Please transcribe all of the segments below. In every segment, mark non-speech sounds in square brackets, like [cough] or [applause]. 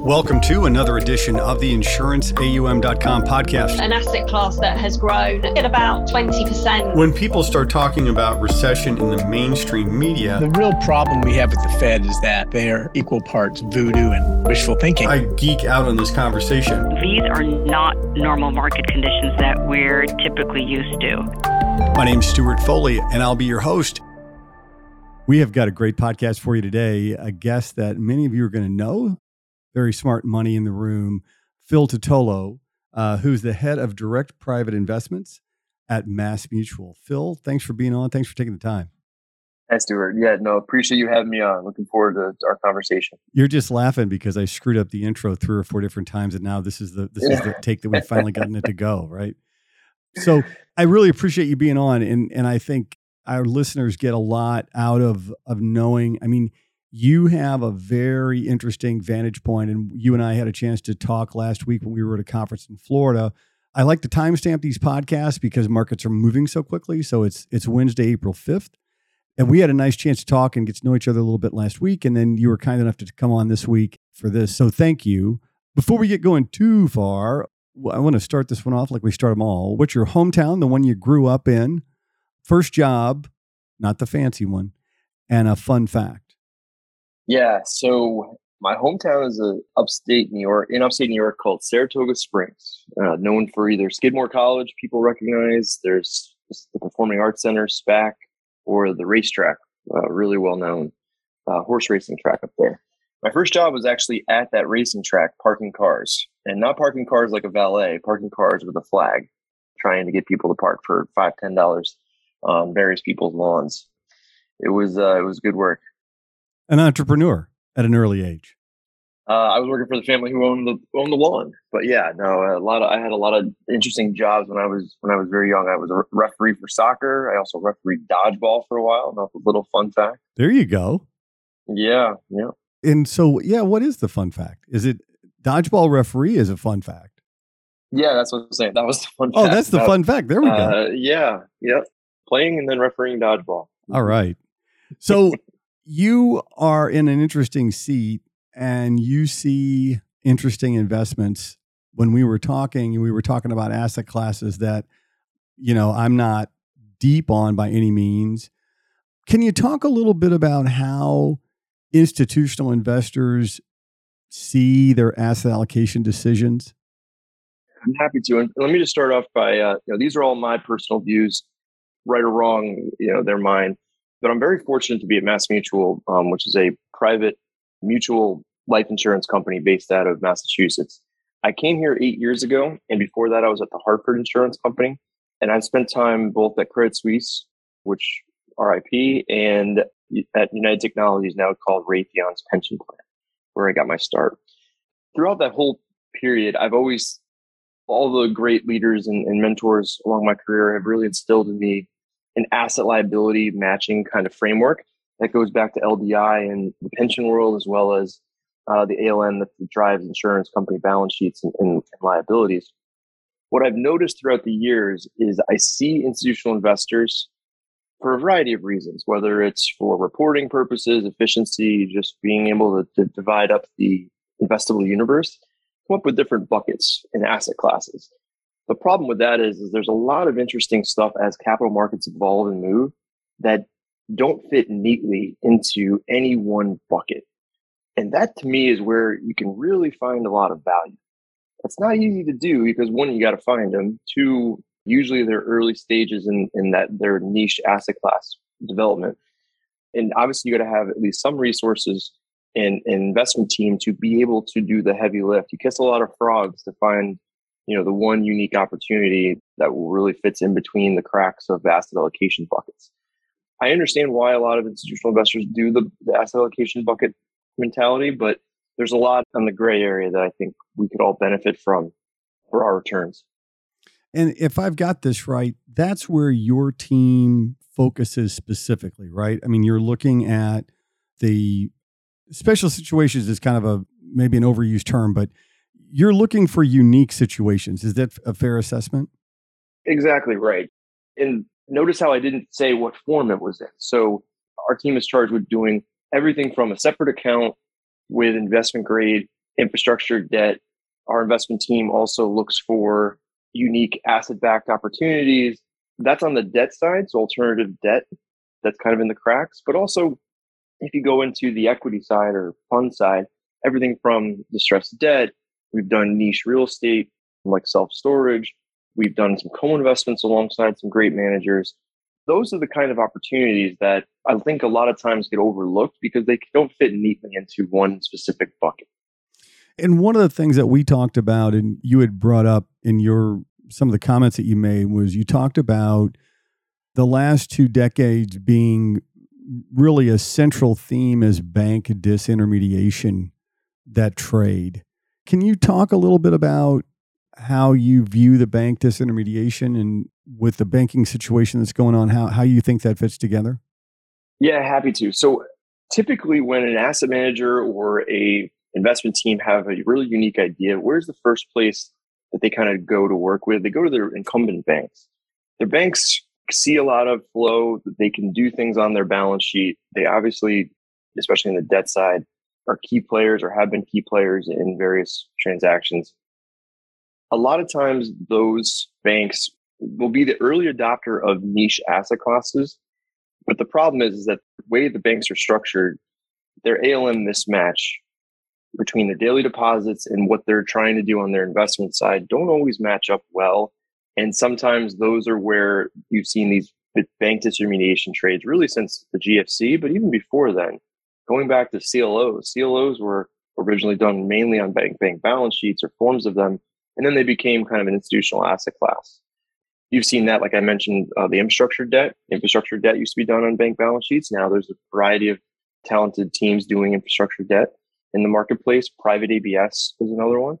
Welcome to another edition of the InsuranceAUM.com podcast. An asset class that has grown at about 20%. When people start talking about recession in the mainstream media, the real problem we have with the Fed is that they are equal parts voodoo and wishful thinking. I geek out on this conversation. These are not normal market conditions that we're typically used to. My name is Stuart Foley, and I'll be your host. We have got a great podcast for you today. A guest that many of you are going to know very smart money in the room, Phil Titolo, uh, who's the head of direct private investments at MassMutual. Phil, thanks for being on. Thanks for taking the time. Hi, Stuart. Yeah, no, appreciate you having me on. Looking forward to our conversation. You're just laughing because I screwed up the intro three or four different times, and now this is the this is the take that we've finally gotten it to go right. [laughs] So I really appreciate you being on, and and I think our listeners get a lot out of of knowing. I mean, you have a very interesting vantage point, and you and I had a chance to talk last week when we were at a conference in Florida. I like to timestamp these podcasts because markets are moving so quickly. So it's it's Wednesday, April fifth, and we had a nice chance to talk and get to know each other a little bit last week. And then you were kind enough to come on this week for this. So thank you. Before we get going too far, I want to start this one off like we start them all. What's your hometown, the one you grew up in, first job, not the fancy one, and a fun fact? Yeah, so my hometown is a upstate New York, in upstate New York, called Saratoga Springs, uh, known for either Skidmore College, people recognize. There's the Performing Arts Center, SPAC, or the racetrack, uh, really well known uh, horse racing track up there. My first job was actually at that racing track, parking cars, and not parking cars like a valet, parking cars with a flag, trying to get people to park for five, ten dollars on various people's lawns. It was uh, it was good work an entrepreneur at an early age? Uh, I was working for the family who owned the owned the lawn, but yeah, no, a lot of I had a lot of interesting jobs when I was when I was very young. I was a referee for soccer. I also refereed dodgeball for a while. That's a little fun fact. There you go. Yeah, yeah. And so, yeah, what is the fun fact? Is it dodgeball referee? Is a fun fact? Yeah, that's what I'm saying. That was the fun. Oh, that's the about, fun fact. There we go. Uh, yeah, yeah. Playing and then refereeing dodgeball. All right. [laughs] So you are in an interesting seat and you see interesting investments. When we were talking, we were talking about asset classes that, you know, I'm not deep on by any means. Can you talk a little bit about how institutional investors see their asset allocation decisions? I'm happy to. And let me just start off by, uh, you know, these are all my personal views, right or wrong, you know, they're mine. But I'm very fortunate to be at MassMutual, um, which is a private mutual life insurance company based out of Massachusetts. I came here eight years ago, and before that, I was at the Hartford Insurance Company, and I've spent time both at Credit Suisse, which RIP, and at United Technologies, now called Raytheon's pension plan, where I got my start. Throughout that whole period, I've always all the great leaders and, and mentors along my career have really instilled in me an asset liability matching kind of framework that goes back to LDI and the pension world, as well as uh, the ALM that drives insurance company balance sheets and, and, and liabilities. What I've noticed throughout the years is I see institutional investors for a variety of reasons, whether it's for reporting purposes, efficiency, just being able to, to divide up the investable universe, come up with different buckets and asset classes. The problem with that is, is there's a lot of interesting stuff as capital markets evolve and move that don't fit neatly into any one bucket. And that to me is where you can really find a lot of value. It's not easy to do because one, you got to find them. Two, usually they're early stages in, in that their niche asset class development. And obviously you got to have at least some resources and an investment team to be able to do the heavy lift. You kiss a lot of frogs to find you know the one unique opportunity that really fits in between the cracks of asset allocation buckets. I understand why a lot of institutional investors do the, the asset allocation bucket mentality, but there's a lot on the gray area that I think we could all benefit from for our returns. And if I've got this right, that's where your team focuses specifically, right? I mean, you're looking at the special situations is kind of a maybe an overused term, but you're looking for unique situations. Is that a fair assessment? Exactly right. And notice how I didn't say what form it was in. So our team is charged with doing everything from a separate account with investment grade infrastructure debt. Our investment team also looks for unique asset backed opportunities. That's on the debt side, so alternative debt that's kind of in the cracks. But also, if you go into the equity side or fund side, everything from distressed debt, we've done niche real estate like self storage, we've done some co investments alongside some great managers. Those are the kind of opportunities that I think a lot of times get overlooked because they don't fit neatly into one specific bucket. And one of the things that we talked about, and you had brought up in your some of the comments that you made, was you talked about the last two decades being really a central theme as bank disintermediation, that trade. Can you talk a little bit about how you view the bank disintermediation and with the banking situation that's going on, how, how you think that fits together? Yeah, happy to. So typically when an asset manager or a investment team have a really unique idea, where's the first place that they kind of go to work with? They go to their incumbent banks. Their banks see a lot of flow, they can do things on their balance sheet. They obviously, especially in the debt side, are key players or have been key players in various transactions. A lot of times, those banks will be the early adopter of niche asset classes. But the problem is, is that the way the banks are structured, their ALM mismatch between their daily deposits and what they're trying to do on their investment side don't always match up well. And sometimes those are where you've seen these bank disintermediation trades really since the GFC, but even before then, going back to CLOs, CLOs were originally done mainly on bank bank balance sheets or forms of them, and then they became kind of an institutional asset class. You've seen that, like I mentioned, uh, the infrastructure debt. Infrastructure debt used to be done on bank balance sheets. Now there's a variety of talented teams doing infrastructure debt in the marketplace. Private ABS is another one.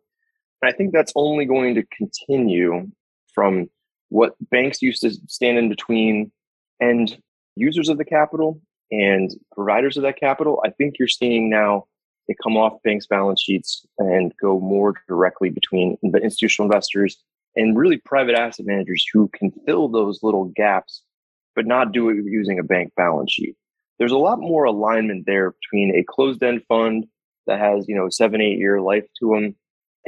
And I think that's only going to continue from what banks used to stand in between end users of the capital and providers of that capital. I think you're seeing now it come off banks' balance sheets and go more directly between the institutional investors and really private asset managers who can fill those little gaps, but not do it using a bank balance sheet. There's a lot more alignment there between a closed-end fund that has, you know, seven, eight year life to them,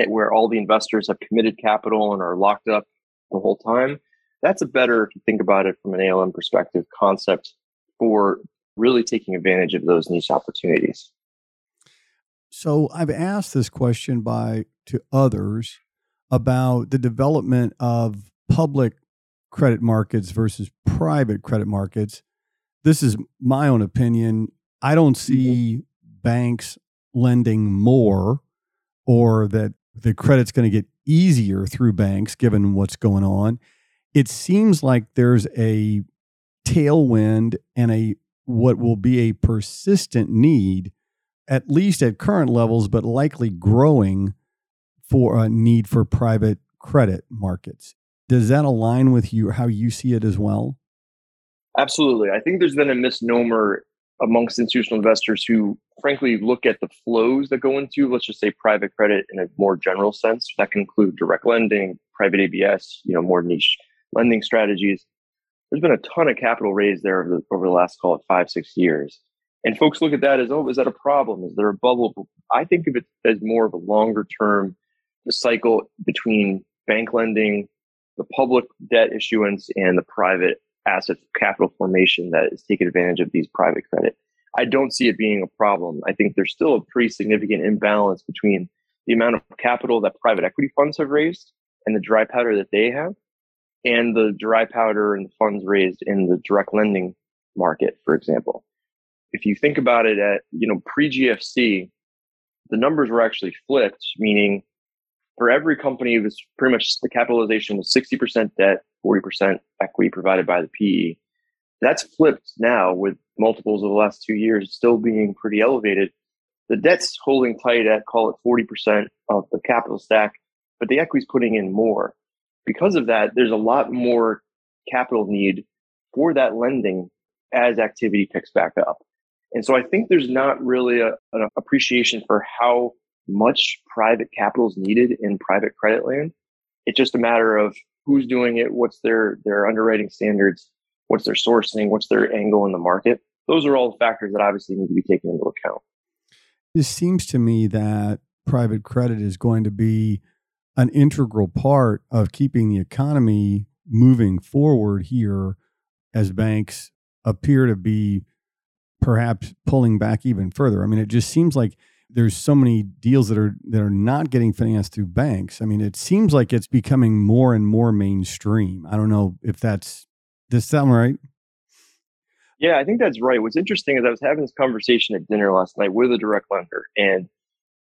where all the investors have committed capital and are locked up the whole time. That's a better, if you think about it from an ALM perspective, concept for really taking advantage of those niche opportunities. So I've asked this question by to others about the development of public credit markets versus private credit markets. This is my own opinion. I don't mm-hmm. see banks lending more or that the credit's going to get easier through banks given what's going on. It seems like there's a tailwind and a what will be a persistent need at least at current levels but likely growing for a need for private credit markets. Does that align with you how you see it as well? Absolutely. I think there's been a misnomer amongst institutional investors who frankly look at the flows that go into let's just say private credit in a more general sense that can include direct lending private abs you know more niche lending strategies there's been a ton of capital raised there over the, over the last call it five six years and folks look at that as oh is that a problem is there a bubble i think of it as more of a longer term cycle between bank lending the public debt issuance and the private asset capital formation that is taking advantage of these private credit. I don't see it being a problem. I think there's still a pretty significant imbalance between the amount of capital that private equity funds have raised and the dry powder that they have, and the dry powder and funds raised in the direct lending market, for example. If you think about it at, you know, pre GFC, the numbers were actually flipped, meaning for every company, it was pretty much the capitalization was 60% debt, 40% equity provided by the PE. That's flipped now with multiples of the last two years still being pretty elevated. The debt's holding tight at call it 40% of the capital stack, but the equity's putting in more. Because of that, there's a lot more capital need for that lending as activity picks back up. And so I think there's not really a, an appreciation for how much private capital is needed in private credit land. It's just a matter of who's doing it, what's their their underwriting standards, what's their sourcing, what's their angle in the market. Those are all factors that obviously need to be taken into account. It seems to me that private credit is going to be an integral part of keeping the economy moving forward here as banks appear to be perhaps pulling back even further. I mean, it just seems like there's so many deals that are that are not getting financed through banks. I mean, it seems like it's becoming more and more mainstream. I don't know if that's does sound right? Yeah, I think that's right. What's interesting is I was having this conversation at dinner last night with a direct lender, and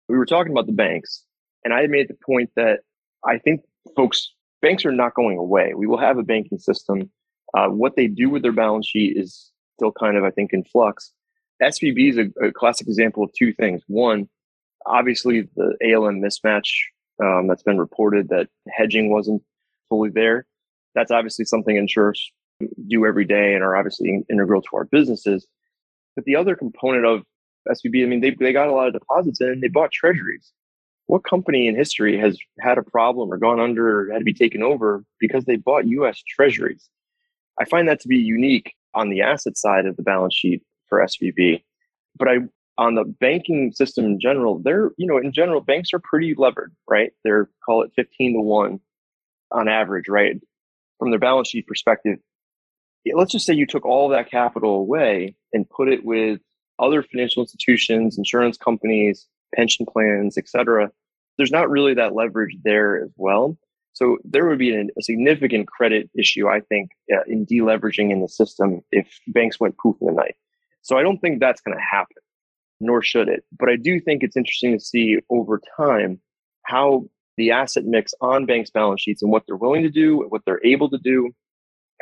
we were talking about the banks. And I made the point that I think folks, banks are not going away. We will have a banking system. Uh, what they do with their balance sheet is still kind of, I think, in flux. SVB is a, a classic example of two things. One, obviously, the ALM mismatch um, that's been reported that hedging wasn't fully there. That's obviously something insurers do every day and are obviously integral to our businesses. But the other component of SVB, I mean, they, they got a lot of deposits in and they bought treasuries. What company in history has had a problem or gone under or had to be taken over because they bought US treasuries? I find that to be unique on the asset side of the balance sheet for SVB. But I on the banking system in general, they're, you know, in general, banks are pretty levered, right? They're call it 15 to 1 on average, right? From their balance sheet perspective, let's just say you took all that capital away and put it with other financial institutions, insurance companies, pension plans, et cetera, there's not really that leverage there as well. So there would be a significant credit issue, I think, uh, in deleveraging in the system if banks went poof in the night. So I don't think that's going to happen, nor should it. But I do think it's interesting to see over time how the asset mix on banks' balance sheets and what they're willing to do, what they're able to do,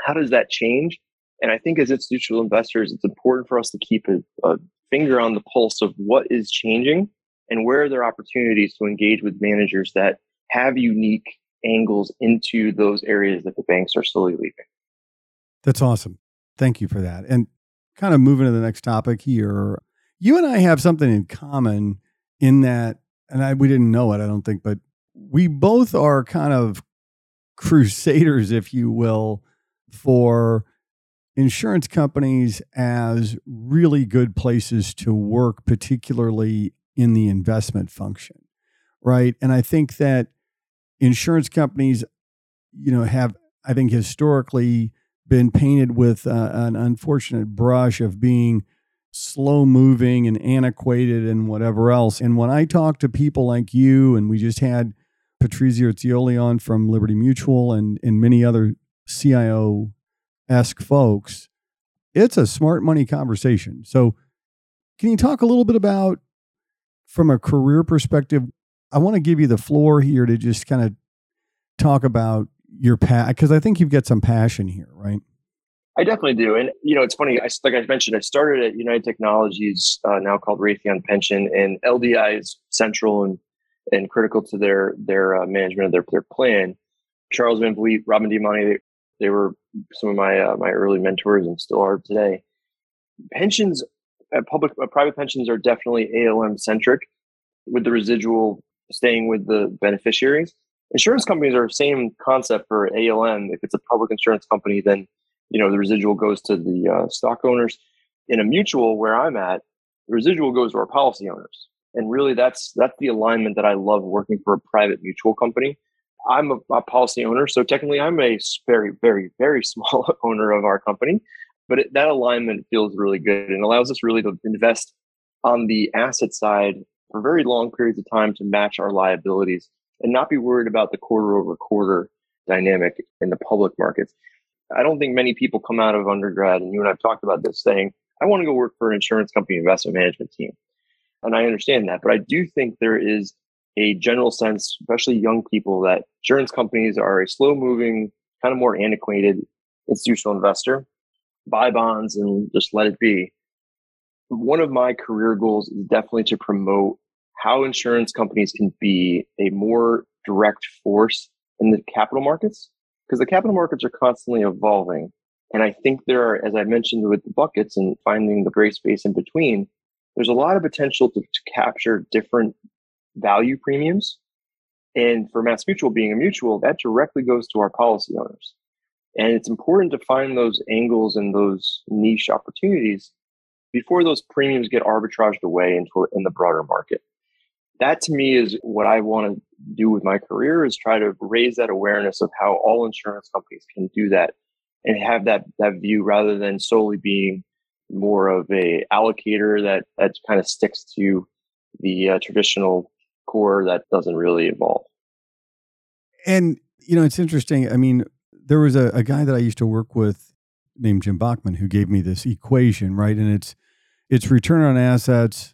how does that change? And I think as institutional investors, it's important for us to keep a, a finger on the pulse of what is changing and where are there opportunities to engage with managers that have unique angles into those areas that the banks are slowly leaving. That's awesome. Thank you for that. And kind of moving to the next topic here, you and I have something in common in that, and I, we didn't know it, I don't think, but we both are kind of crusaders, if you will, for insurance companies as really good places to work, particularly in the investment function, right? And I think that insurance companies, you know, have, I think, historically been painted with uh, an unfortunate brush of being slow moving and antiquated and whatever else. And when I talk to people like you, and we just had Patrizio Ezzioli on from Liberty Mutual and, and many other CIO esque folks, it's a smart money conversation. So, can you talk a little bit about, from a career perspective? I want to give you the floor here to just kind of talk about your path because I think you've got some passion here, right? I definitely do, and you know, it's funny. I, like I mentioned, I started at United Technologies, uh, now called Raytheon Pension, and LDI is central and and critical to their their uh, management of their their plan. Charles Van Vliet, Robin Diamonte, they were some of my uh, my early mentors and still are today. Pensions, uh, public uh, private pensions are definitely ALM centric, with the residual staying with the beneficiaries. Insurance companies are the same concept for ALM. If it's a public insurance company, then you know the residual goes to the uh, stock owners. In a mutual, where I'm at, the residual goes to our policy owners. And really, that's that's the alignment that I love working for a private mutual company I'm a, a, policy owner, so technically I'm a very, very, very [laughs] small owner of our company. But it, that alignment feels really good and allows us really to invest on the asset side for very long periods of time to match our liabilities and not be worried about the quarter over quarter dynamic in the public markets. I don't think many people come out of undergrad, and you and I've talked about this, saying, I want to go work for an insurance company investment management team. And I understand that, but I do think there is a general sense, especially young people, that insurance companies are a slow moving, kind of more antiquated institutional investor. Buy bonds and just let it be. One of my career goals is definitely to promote how insurance companies can be a more direct force in the capital markets because the capital markets are constantly evolving. And I think there are, as I mentioned with the buckets and finding the gray space in between, there's a lot of potential to, to capture different value premiums. And for MassMutual being a mutual, that directly goes to our policy owners. And it's important to find those angles and those niche opportunities before those premiums get arbitraged away into in the broader market. that to me is what I want to do with my career is try to raise that awareness of how all insurance companies can do that and have that that view rather than solely being more of a allocator that that kind of sticks to the uh, traditional core that doesn't really evolve. And you know, it's interesting. I mean, there was a, a guy that I used to work with named Jim Bachman who gave me this equation, right? And it's it's return on assets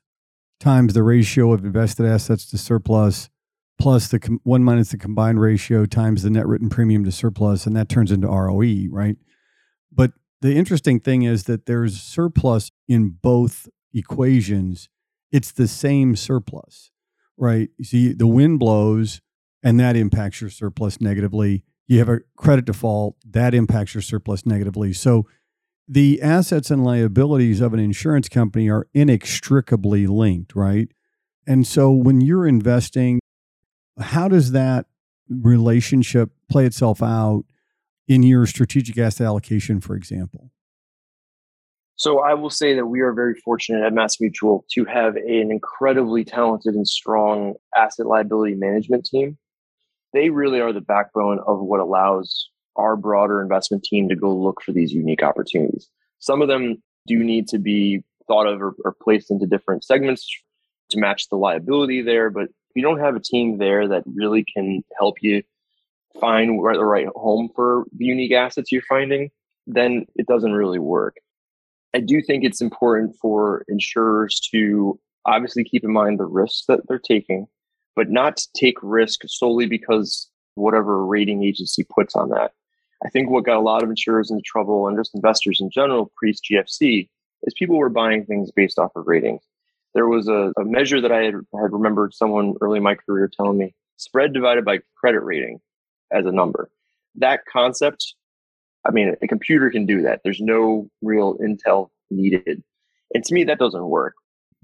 times the ratio of invested assets to surplus plus the com- one minus the combined ratio times the net written premium to surplus, and that turns into ROE, right? But the interesting thing is that there's surplus in both equations. It's the same surplus, right? You see, the wind blows and that impacts your surplus negatively. You have a credit default that impacts your surplus negatively. So the assets and liabilities of an insurance company are inextricably linked, right? And so when you're investing, how does that relationship play itself out in your strategic asset allocation, for example? So I will say that we are very fortunate at MassMutual to have an incredibly talented and strong asset liability management team. They really are the backbone of what allows our broader investment team to go look for these unique opportunities. Some of them do need to be thought of or, or placed into different segments to match the liability there. But if you don't have a team there that really can help you find the right home for the unique assets you're finding, then it doesn't really work. I do think it's important for insurers to obviously keep in mind the risks that they're taking, but not take risk solely because whatever rating agency puts on that. I think what got a lot of insurers into trouble and just investors in general pre GFC is people were buying things based off of ratings. There was a, a measure that I had, had remembered someone early in my career telling me spread divided by credit rating as a number. That concept, I mean, a computer can do that. There's no real intel needed. And to me, that doesn't work.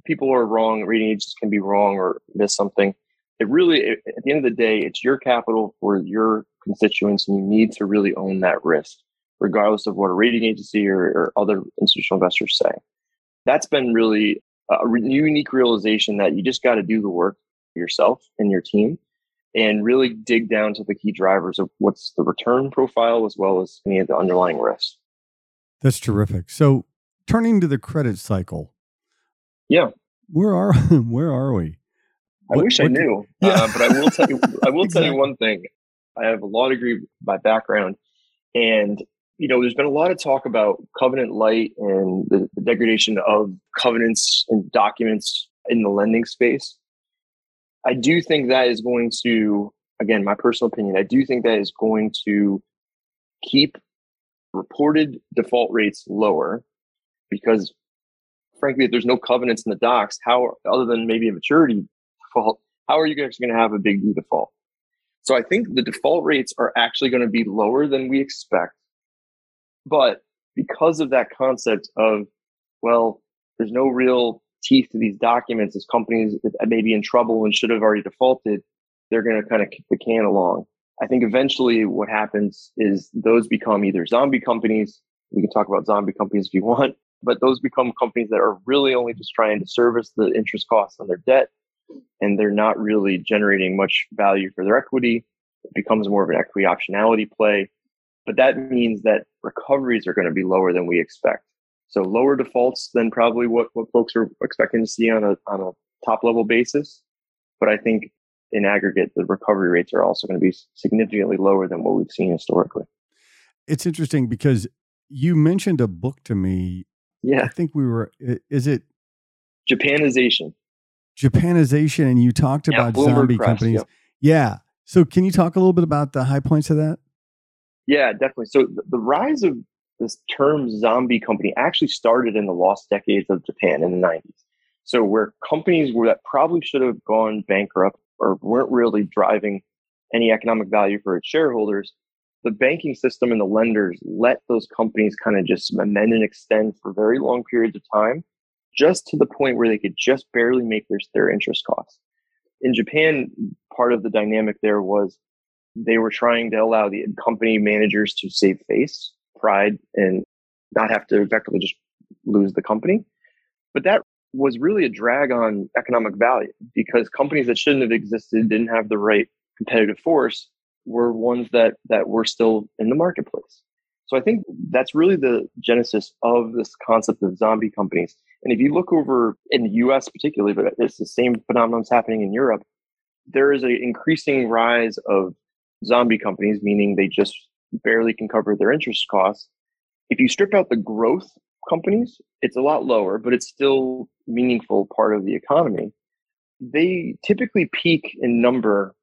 People are wrong. Rating agencies can be wrong or miss something. It really, at the end of the day, it's your capital for your constituents, and you need to really own that risk, regardless of what a rating agency or, or other institutional investors say. That's been really a unique realization that you just got to do the work yourself and your team and really dig down to the key drivers of what's the return profile as well as any of the underlying risks. That's terrific. So turning to the credit cycle. Yeah. Where are [laughs] where are we? I what, wish what I knew, yeah. uh, but I will tell you. I will exactly. tell you one thing. I have a law degree by background, and you know, there's been a lot of talk about covenant light and the, the degradation of covenants and documents in the lending space. I do think that is going to, again, my personal opinion, I do think that is going to keep reported default rates lower because, frankly, if there's no covenants in the docs, how, other than maybe a maturity default, how are you actually going to have a big default? So I think the default rates are actually going to be lower than we expect. But because of that concept of, well, there's no real teeth to these documents as companies that may be in trouble and should have already defaulted, they're going to kind of kick the can along. I think eventually what happens is those become either zombie companies. We can talk about zombie companies if you want, but those become companies that are really only just trying to service the interest costs on their debt and they're not really generating much value for their equity. It becomes more of an equity optionality play. But that means that recoveries are going to be lower than we expect. So lower defaults than probably what, what folks are expecting to see on a on a top level basis. But I think in aggregate, the recovery rates are also going to be significantly lower than what we've seen historically. It's interesting because you mentioned a book to me. Yeah. I think we were, is it Japanization? Japanization, and you talked yeah, about Bloomberg zombie Press, companies. Yep. Yeah. So, can you talk a little bit about the high points of that? Yeah, definitely. So, the, the rise of this term zombie company actually started in the lost decades of Japan in the 90s. So, where companies were that probably should have gone bankrupt or weren't really driving any economic value for its shareholders, the banking system and the lenders let those companies kind of just amend and extend for very long periods of time just to the point where they could just barely make their, their interest costs. In Japan, part of the dynamic there was they were trying to allow the company managers to save face, pride, and not have to effectively just lose the company. But that was really a drag on economic value because companies that shouldn't have existed didn't have the right competitive force were ones that that were still in the marketplace. So I think that's really the genesis of this concept of zombie companies. And if you look over in the US particularly, but it's the same phenomenon happening in Europe, there is an increasing rise of zombie companies, meaning they just barely can cover their interest costs. If you strip out the growth companies, it's a lot lower, but it's still meaningful part of the economy. They typically peak in number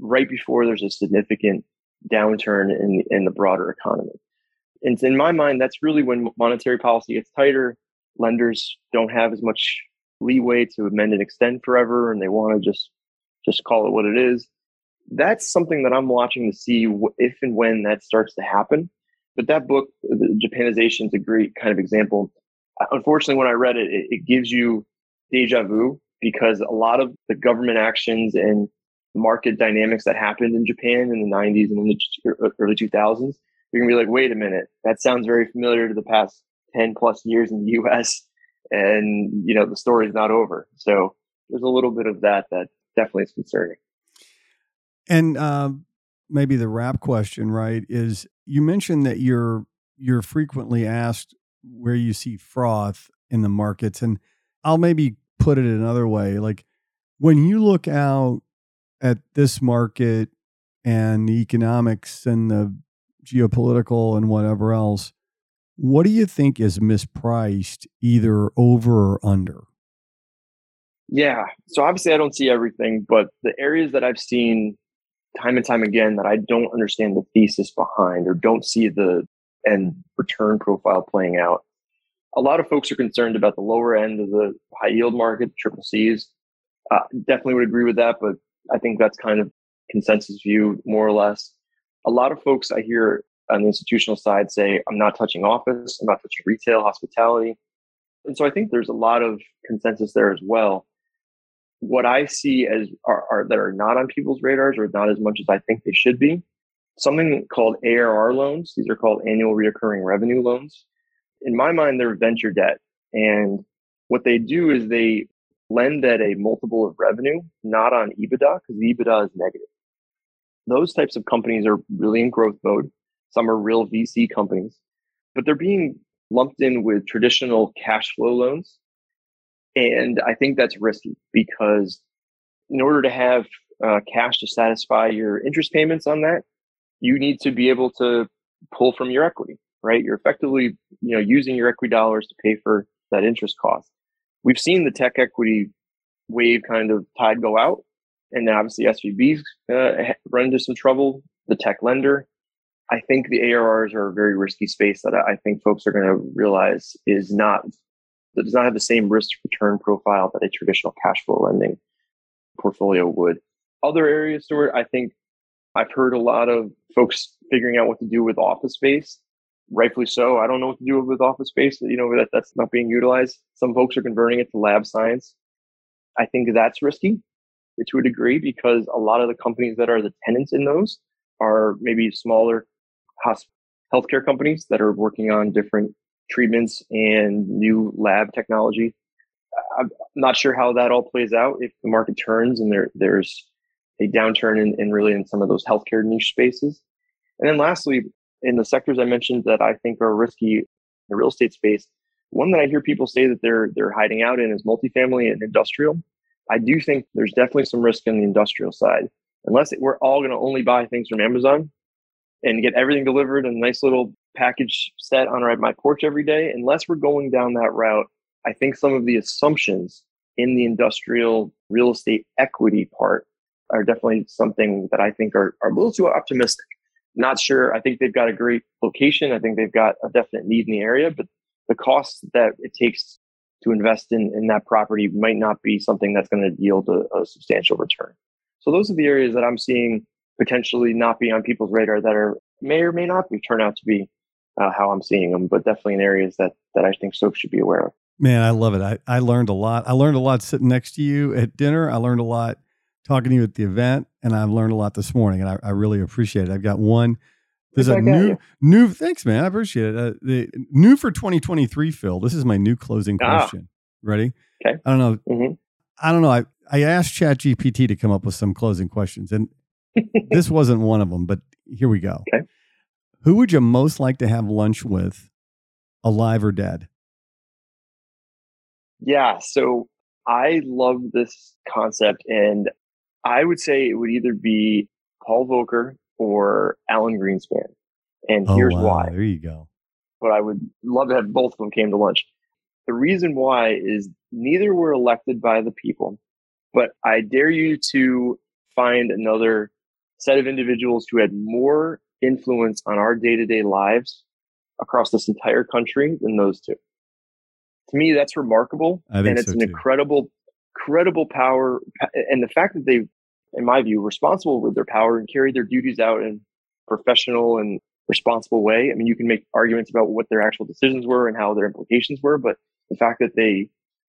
right before there's a significant downturn in in the broader economy. And in my mind, that's really when monetary policy gets tighter. Lenders don't have as much leeway to amend and extend forever, and they want to just just call it what it is. That's something that I'm watching to see if and when that starts to happen. But that book, the Japanization, is a great kind of example. Uh, unfortunately, when I read it, it, it gives you deja vu because a lot of the government actions and market dynamics that happened in Japan in the 90s and in the early 2000s, you're gonna be like, wait a minute, that sounds very familiar to the past 10 plus years in the [laughs] US. And, you know, the story's not over. So there's a little bit of that that definitely is concerning. And um, maybe the wrap question, right, is you mentioned that you're you're frequently asked where you see froth in the markets. And I'll maybe put it another way. Like when you look out at this market and the economics and the geopolitical and whatever else, what do you think is mispriced either over or under? Yeah. So obviously I don't see everything, but the areas that I've seen time and time again that I don't understand the thesis behind or don't see the end return profile playing out. A lot of folks are concerned about the lower end of the high yield market, triple C's. Uh, definitely would agree with that, but I think that's kind of consensus view, more or less. A lot of folks I hear on the institutional side say, I'm not touching office, I'm not touching retail, hospitality. And so I think there's a lot of consensus there as well. What I see as are, are that are not on people's radars or not as much as I think they should be, something called ARR loans. These are called annual reoccurring revenue loans. In my mind, they're venture debt. And what they do is they lend at a multiple of revenue, not on EBITDA, because EBITDA is negative. Those types of companies are really in growth mode. Some are real VC companies, but they're being lumped in with traditional cash flow loans. And I think that's risky because in order to have uh, cash to satisfy your interest payments on that, you need to be able to pull from your equity, right? You're effectively, you know, using your equity dollars to pay for that interest cost we've seen the tech equity wave kind of tide go out. And then obviously SVB's uh, run into some trouble, the tech lender. I think the ARRs are a very risky space that I think folks are going to realize is not, that does not have the same risk return profile that a traditional cash flow lending portfolio would. Other areas, Stuart, I think I've heard a lot of folks figuring out what to do with office space rightfully so. I don't know what to do with office space. You know that that's not being utilized. Some folks are converting it to lab science. I think that's risky to a degree because a lot of the companies that are the tenants in those are maybe smaller healthcare companies that are working on different treatments and new lab technology. I'm not sure how that all plays out if the market turns and there there's a downturn in, in really in some of those healthcare niche spaces. And then lastly, in the sectors I mentioned that I think are risky in the real estate space, one that I hear people say that they're they're hiding out in is multifamily and industrial. I do think there's definitely some risk in the industrial side. Unless we're all going to only buy things from Amazon and get everything delivered in a nice little package set on my porch every day, unless we're going down that route, I think some of the assumptions in the industrial real estate equity part are definitely something that I think are, are a little too optimistic. Not sure. I think they've got a great location. I think they've got a definite need in the area, but the cost that it takes to invest in, in that property might not be something that's going to yield a, a substantial return. So those are the areas that I'm seeing potentially not be on people's radar that are may or may not be turn out to be uh, how I'm seeing them, but definitely in areas that that I think soap should be aware of. Man, I love it. I, I learned a lot. I learned a lot sitting next to you at dinner. I learned a lot talking to you at the event, and I've learned a lot this morning, and I, I really appreciate it. I've got one. There's a new you. new. Thanks, man. I appreciate it. Uh, the new for 2023, Phil. This is my new closing ah. question. Ready? Okay. I don't know. Mhm. I don't know. I, I asked ChatGPT to come up with some closing questions, and this wasn't one of them, but here we go. Okay. Who would you most like to have lunch with, alive or dead? Yeah, so I love this concept, and I would say it would either be Paul Volcker or Alan Greenspan. And oh, here's oh, wow. why. There you go. But I would love to have both of them came to lunch. The reason why is neither were elected by the people, but I dare you to find another set of individuals who had more influence on our day to day lives across this entire country than those two. To me, that's remarkable. And it's so an too. incredible, credible power. And the fact that they, in my view, responsible with their power and carry their duties out in professional and responsible way. I mean, you can make arguments about what their actual decisions were and how their implications were, but the fact that they,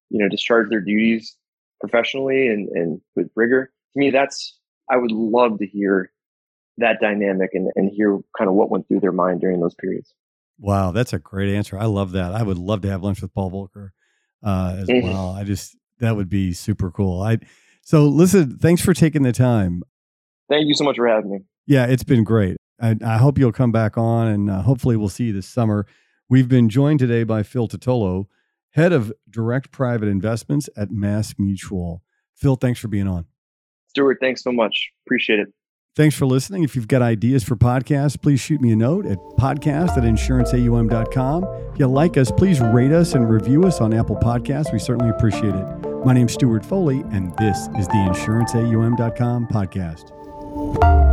you know, discharge their duties professionally and, and with rigor, to me, that's, I would love to hear that dynamic and, and hear kind of what went through their mind during those periods. Wow, that's a great answer. I love that. I would love to have lunch with Paul Volcker uh, as Mhm. well. I just that would be super cool. I so listen. Thanks for taking the time. Thank you so much for having me. Yeah, it's been great. I, I hope you'll come back on, and uh, hopefully we'll see you this summer. We've been joined today by Phil Titolo, head of direct private investments at MassMutual. Phil, thanks for being on. Stuart, thanks so much. Appreciate it. Thanks for listening. If you've got ideas for podcasts, please shoot me a note at podcast at insuranceaum.com. If you like us, please rate us and review us on Apple Podcasts. We certainly appreciate it. My name's Stuart Foley, and this is the insuranceaum.com podcast.